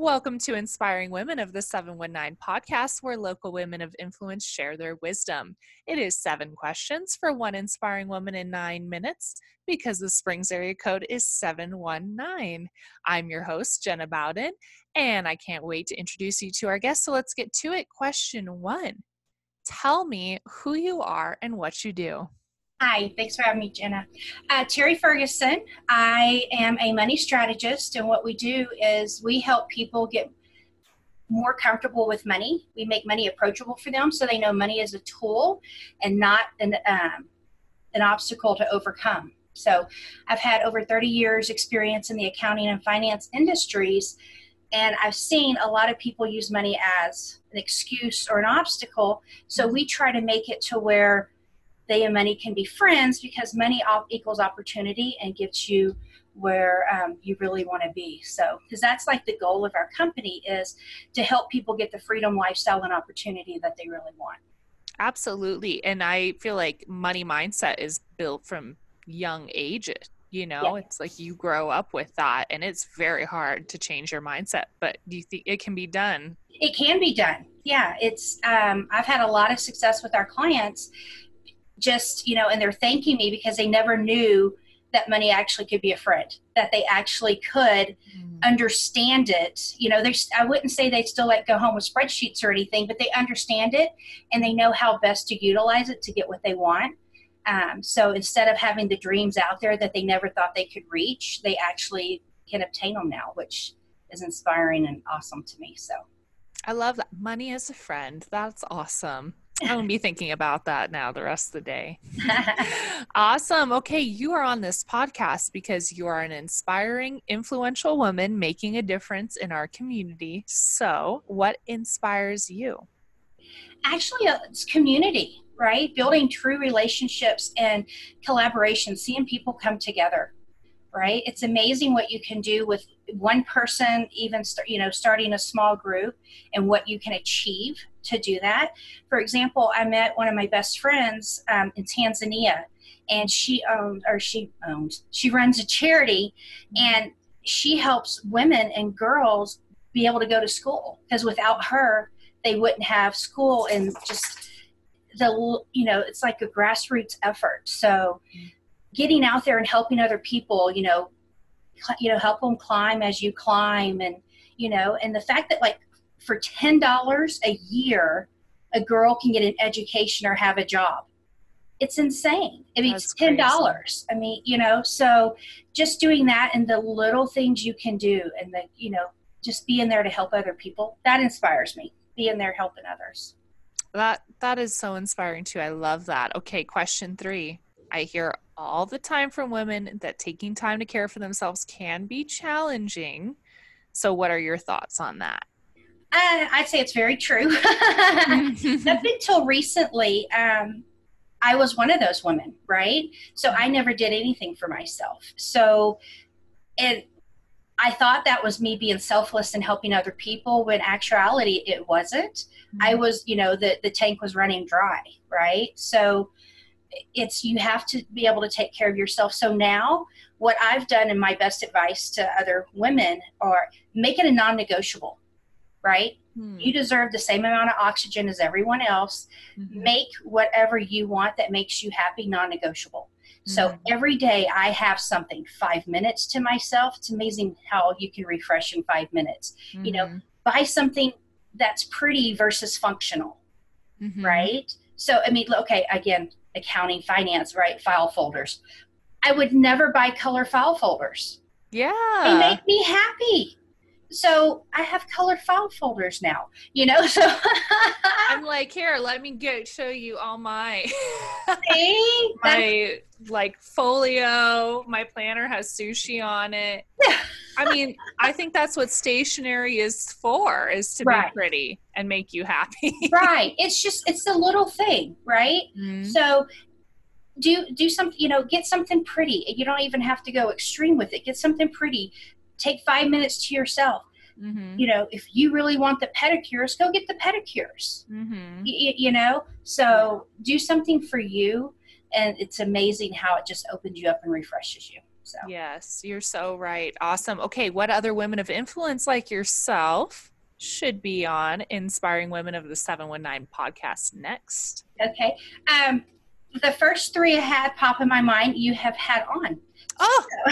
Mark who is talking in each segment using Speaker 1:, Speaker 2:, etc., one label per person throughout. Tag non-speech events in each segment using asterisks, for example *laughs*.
Speaker 1: Welcome to Inspiring Women of the 719 podcast, where local women of influence share their wisdom. It is seven questions for one inspiring woman in nine minutes because the Springs area code is 719. I'm your host, Jenna Bowden, and I can't wait to introduce you to our guest. So let's get to it. Question one Tell me who you are and what you do.
Speaker 2: Hi, thanks for having me, Jenna. Uh, Terry Ferguson. I am a money strategist, and what we do is we help people get more comfortable with money. We make money approachable for them so they know money is a tool and not an, um, an obstacle to overcome. So, I've had over 30 years' experience in the accounting and finance industries, and I've seen a lot of people use money as an excuse or an obstacle. So, we try to make it to where they and money can be friends because money equals opportunity and gets you where um, you really want to be. So because that's like the goal of our company is to help people get the freedom lifestyle and opportunity that they really want.
Speaker 1: Absolutely. And i feel like money mindset is built from young ages you know? Yeah. it's like you grow up with that and it's very hard to change your mindset but do you think it can be done?
Speaker 2: It can be done. Yeah it's um, i've had a lot of success with our clients just you know and they're thanking me because they never knew that money actually could be a friend that they actually could mm. understand it. You know there's i wouldn't say they still like go home with spreadsheets or anything but they understand it and they know how best to utilize it to get what they want. Um, so instead of having the dreams out there that they never thought they could reach they actually can obtain them now which is inspiring and awesome to me so.
Speaker 1: I love that. Money as a friend. That's awesome I'm gonna be thinking about that now the rest of the day. *laughs* awesome. Okay, you are on this podcast because you are an inspiring, influential woman making a difference in our community. So, what inspires you?
Speaker 2: Actually, uh, it's community, right? Building true relationships and collaboration, seeing people come together right it's amazing what you can do with one person even you know starting a small group and what you can achieve to do that. For example i met one of my best friends um, in tanzania and she owned or she owns she runs a charity and she helps women and girls be able to go to school because without her they wouldn't have school and just the you know it's like a grassroots effort. So getting out there and helping other people, you know, you know, help them climb as you climb, and you know, and the fact that like for ten dollars a year, a girl can get an education or have a job. It's insane. I mean, it's ten dollars. I mean, you know, so just doing that and the little things you can do, and the you know, just being there to help other people that inspires me. Being there helping others.
Speaker 1: That that is so inspiring too. I love that. Okay, question three. I hear all the time from women that taking time to care for themselves can be challenging. So, what are your thoughts on that?
Speaker 2: Uh, I'd say it's very true. *laughs* *laughs* Up until recently, um, I was one of those women, right? So I never did anything for myself. So it, I thought that was me being selfless and helping other people. When actuality, it wasn't. Mm-hmm. I was, you know, the the tank was running dry, right? So it's you have to be able to take care of yourself so now what i've done and my best advice to other women are make it a non-negotiable right hmm. you deserve the same amount of oxygen as everyone else mm-hmm. make whatever you want that makes you happy non-negotiable mm-hmm. so every day i have something five minutes to myself it's amazing how you can refresh in five minutes mm-hmm. you know mm-hmm. buy something that's pretty versus functional mm-hmm. right so i mean okay again accounting, finance, right? File folders. I would never buy color file folders.
Speaker 1: Yeah.
Speaker 2: They make me happy. So I have colored file folders now, you know. *laughs* So
Speaker 1: I'm like, here, let me go show you all my *laughs* See? my like folio. My planner has sushi on it. I *laughs* mean, I think that's what stationery is for, is to right. be pretty and make you happy.
Speaker 2: right. It's just it's a little thing, right? Mm-hmm. So do do something, you know, get something pretty. You don't even have to go extreme with it. Get something pretty. Take five minutes to yourself. Mm-hmm. You know, if you really want the pedicures, go get the pedicures. Mm-hmm. Y- you know, so do something for you, and it's amazing how it just opens you up and refreshes you. So
Speaker 1: yes, you're so right. Awesome. Okay, what other women of influence like yourself should be on Inspiring Women of the 719 podcast next?
Speaker 2: Okay. Um, the first three I had pop in my mind, you have had on.
Speaker 1: Oh, *laughs*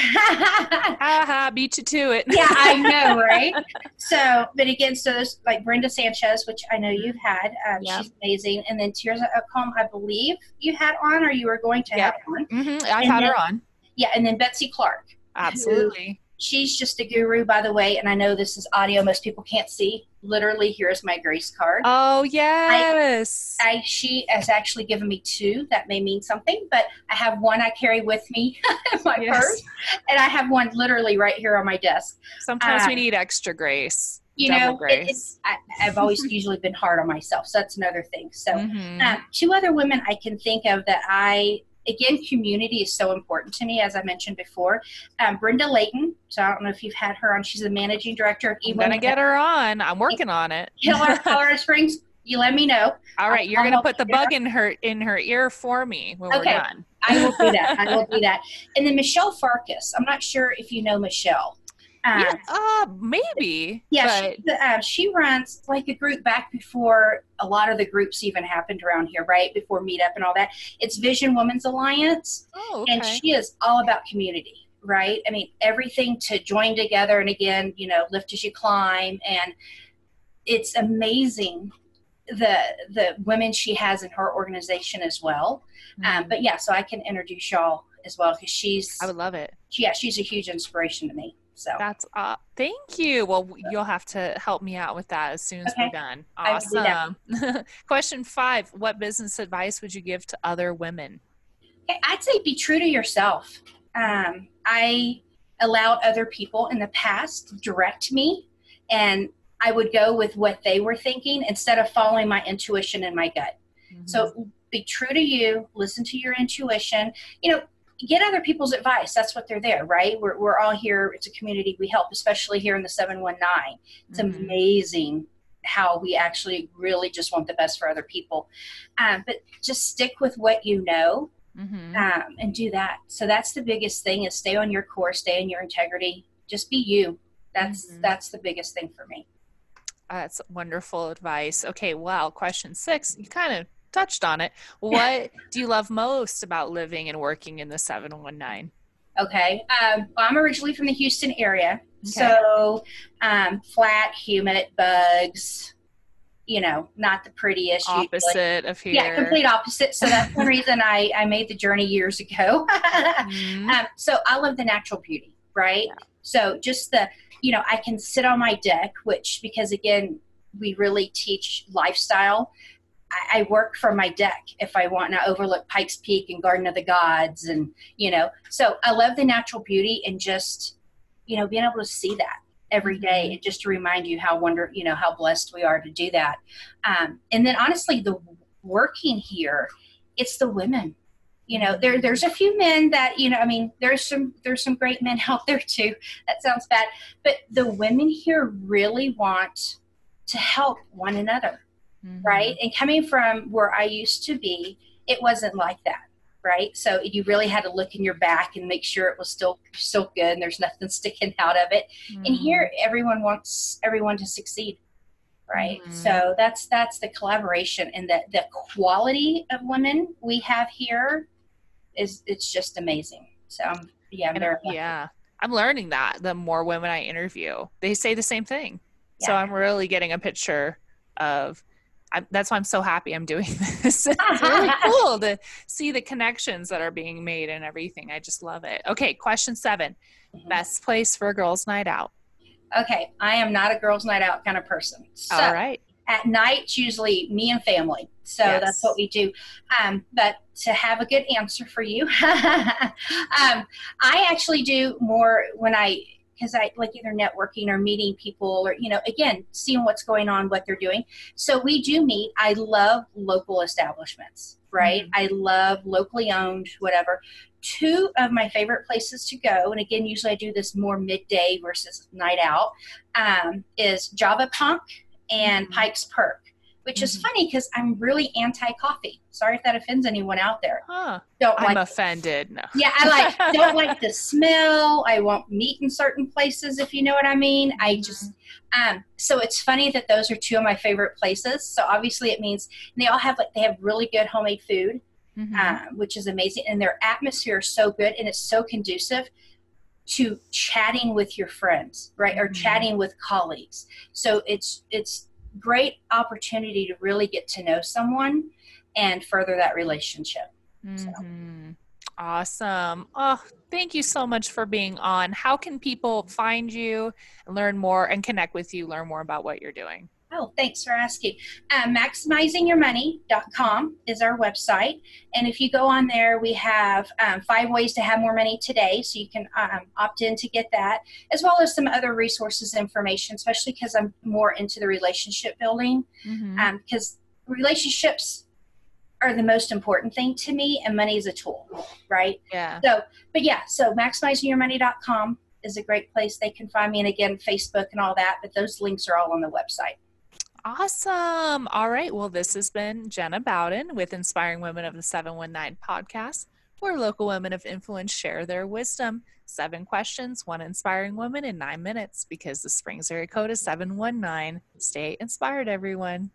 Speaker 1: ha beat you to it.
Speaker 2: yeah, I know, *laughs* right? So, but again, so there's like Brenda Sanchez, which I know you've had. Um,
Speaker 1: Yep.
Speaker 2: She's amazing. And then Tears Combe, I believe you had on, or you were going to
Speaker 1: Yep.
Speaker 2: have on.
Speaker 1: hmm I've
Speaker 2: And
Speaker 1: had her on.
Speaker 2: Yeah, and then Betsy Clark.
Speaker 1: Absolutely.
Speaker 2: She's just a guru, by the way. And I know this is audio; most people can't see. Literally, here's my grace card.
Speaker 1: Oh, yes.
Speaker 2: I she has actually given me two. That may mean something, but I have one I carry with me *laughs* in my
Speaker 1: Yes.
Speaker 2: purse, and I have one literally right here on my desk.
Speaker 1: Sometimes we
Speaker 2: uh,
Speaker 1: need extra grace.
Speaker 2: You
Speaker 1: Double
Speaker 2: know, it-
Speaker 1: grace.
Speaker 2: it's, I, I've always *laughs* usually been hard on myself, so that's another thing. So,
Speaker 1: Mhm.
Speaker 2: um, two other women I can think of that I again community is so important to me, as I mentioned before. Um, Brenda Layton. So I don't know if you've had her on. She's the managing director of
Speaker 1: I'm gonna get her on. I'm working on it. *laughs*
Speaker 2: Killer Colorado *laughs* Springs. You let me know.
Speaker 1: All right, you're
Speaker 2: I'll
Speaker 1: gonna put the bug in her in her ear for me when
Speaker 2: Okay.
Speaker 1: we're done.
Speaker 2: I will do that. I will do *laughs* that. And then Michelle Farkas. I'm not sure if you know Michelle. Um,
Speaker 1: yeah, uh, maybe.
Speaker 2: Yeah,
Speaker 1: but
Speaker 2: she, uh, she runs like a group back before a lot of the groups even happened around here, right? Before Meetup and all that. It's Vision Women's Alliance,
Speaker 1: oh, okay.
Speaker 2: and she is all about community, right? I mean, everything to join together, and again, you know, lift as you climb, and it's amazing the the women she has in her organization as well. Um,
Speaker 1: Mhm.
Speaker 2: but yeah, so I can introduce y'all as well because she's
Speaker 1: I would love it.
Speaker 2: yeah, she's a huge inspiration to me. So
Speaker 1: That's uh thank you. Well, you'll have to help me out with that as soon as we're done.
Speaker 2: Will do.
Speaker 1: Awesome. *laughs* Question 5, what business advice would you give to other women?
Speaker 2: I'd say be true to yourself. Um, I allowed other people in the past to direct me, and I would go with what they were thinking instead of following my intuition and my gut.
Speaker 1: Mm-hmm.
Speaker 2: So be true to you, listen to your intuition. You know, get other people's advice. That's what they're there, right? We're, we're all here. It's a community. We help, especially here in the 719. It's
Speaker 1: Mhm.
Speaker 2: amazing how we actually really just want the best for other people. Um, but just stick with what you know
Speaker 1: Mhm.
Speaker 2: um, and do that. So that's the biggest thing is stay on your course, stay in your integrity. Just be you. That's
Speaker 1: Mhm.
Speaker 2: that's the biggest thing for me.
Speaker 1: That's wonderful advice. Okay, well, question 6, you kind of touched on it. What do you love most about living and working in the 719?
Speaker 2: Okay. Um, well, I'm originally from the Houston area,
Speaker 1: Okay.
Speaker 2: so um, flat, humid, bugs. You know, not the prettiest. usually.
Speaker 1: Opposite of here.
Speaker 2: Yeah, complete opposite. So that's one *laughs* reason I, I made the journey years ago.
Speaker 1: Mhm. *laughs*
Speaker 2: um, so I love the natural beauty, right? So just the, you know, I can sit on my deck, which because again, we really teach lifestyle. I, I work from my deck if I want, to overlook Pikes Peak and Garden of the Gods, and you know, so I love the natural beauty and just, you know, being able to see that every day and just to remind you how wonder, you know, how blessed we are to do that. Um, and then honestly, the working here, it's the women. You know there there's a few men that you know i mean there's some there's some great men *laughs* out there too. That sounds bad. But the women here really want to help one another
Speaker 1: Mhm.
Speaker 2: right and coming from where i used to be it wasn't like that right? So you really had to look in your back and make sure it was still still good and there's nothing *laughs* sticking out of it. And
Speaker 1: Mhm.
Speaker 2: here everyone wants everyone to succeed right?
Speaker 1: Mhm.
Speaker 2: so that's that's the collaboration and the the quality of women we have here is it's just amazing. So um, yeah I'm very
Speaker 1: yeah i'm learning that the more women i interview they say the same thing. So i'm really getting a picture of I, that's why i'm so happy i'm doing *laughs* this. *laughs* It's really cool to see the connections that are being made and everything. I just love it. Okay question seven.
Speaker 2: Mhm.
Speaker 1: best place for a girls night out.
Speaker 2: Okay i am not a girls night out kind of person. So
Speaker 1: all right.
Speaker 2: at night it's usually me and family. So
Speaker 1: Yes.
Speaker 2: that's what we do. Um, but to have a good answer for you *laughs* um, i actually do more when i because i like either networking or meeting people or you know again seeing what's going on what they're doing so we do meet i love local establishments right
Speaker 1: Mhm.
Speaker 2: i love locally owned whatever two of my favorite places to go and again usually i do this more midday versus night out um, is java punk and
Speaker 1: Mhm.
Speaker 2: Pikes Perk. Which mm-hmm. is funny because I'm really anti coffee. Sorry if that offends anyone out there.
Speaker 1: Huh. Don't I'm like, offended. No.
Speaker 2: Yeah, I like *laughs* don't like the smell. I won't meet in certain places if you know what I mean. I mm-hmm. just um so it's funny that those are two of my favorite places. So obviously it means they all have like they have really good homemade food. Mm-hmm. Um, which is amazing, and their atmosphere is so good, and it's so conducive to chatting with your friends, right, or mm-hmm. chatting with colleagues. So it's it's great opportunity to really get to know someone and further that relationship.
Speaker 1: Mm-hmm. So. Awesome. Oh, thank you so much for being on. How can people find you, learn more, and connect with you, learn more about what you're doing?
Speaker 2: Oh, thanks for asking. Uh, MaximizingYourMoney.com is our website. And if you go on there, we have um, five ways to have more money today. So you can um, opt in to get that, as well as some other resources information, especially because I'm more into the relationship building. Mm-hmm. Um, because relationships are the most important thing to me, and money is a tool, right?
Speaker 1: Yeah.
Speaker 2: So, but yeah, so MaximizingYourMoney.com is a great place they can find me. And again, Facebook and all that, but those links are all on the website.
Speaker 1: Awesome. All right. Well, this has been Jenna Bowden with Inspiring Women of the 719 podcast, where local women of influence share their wisdom. Seven questions, one inspiring woman in nine minutes because the Springs area code is 719. Stay inspired, everyone.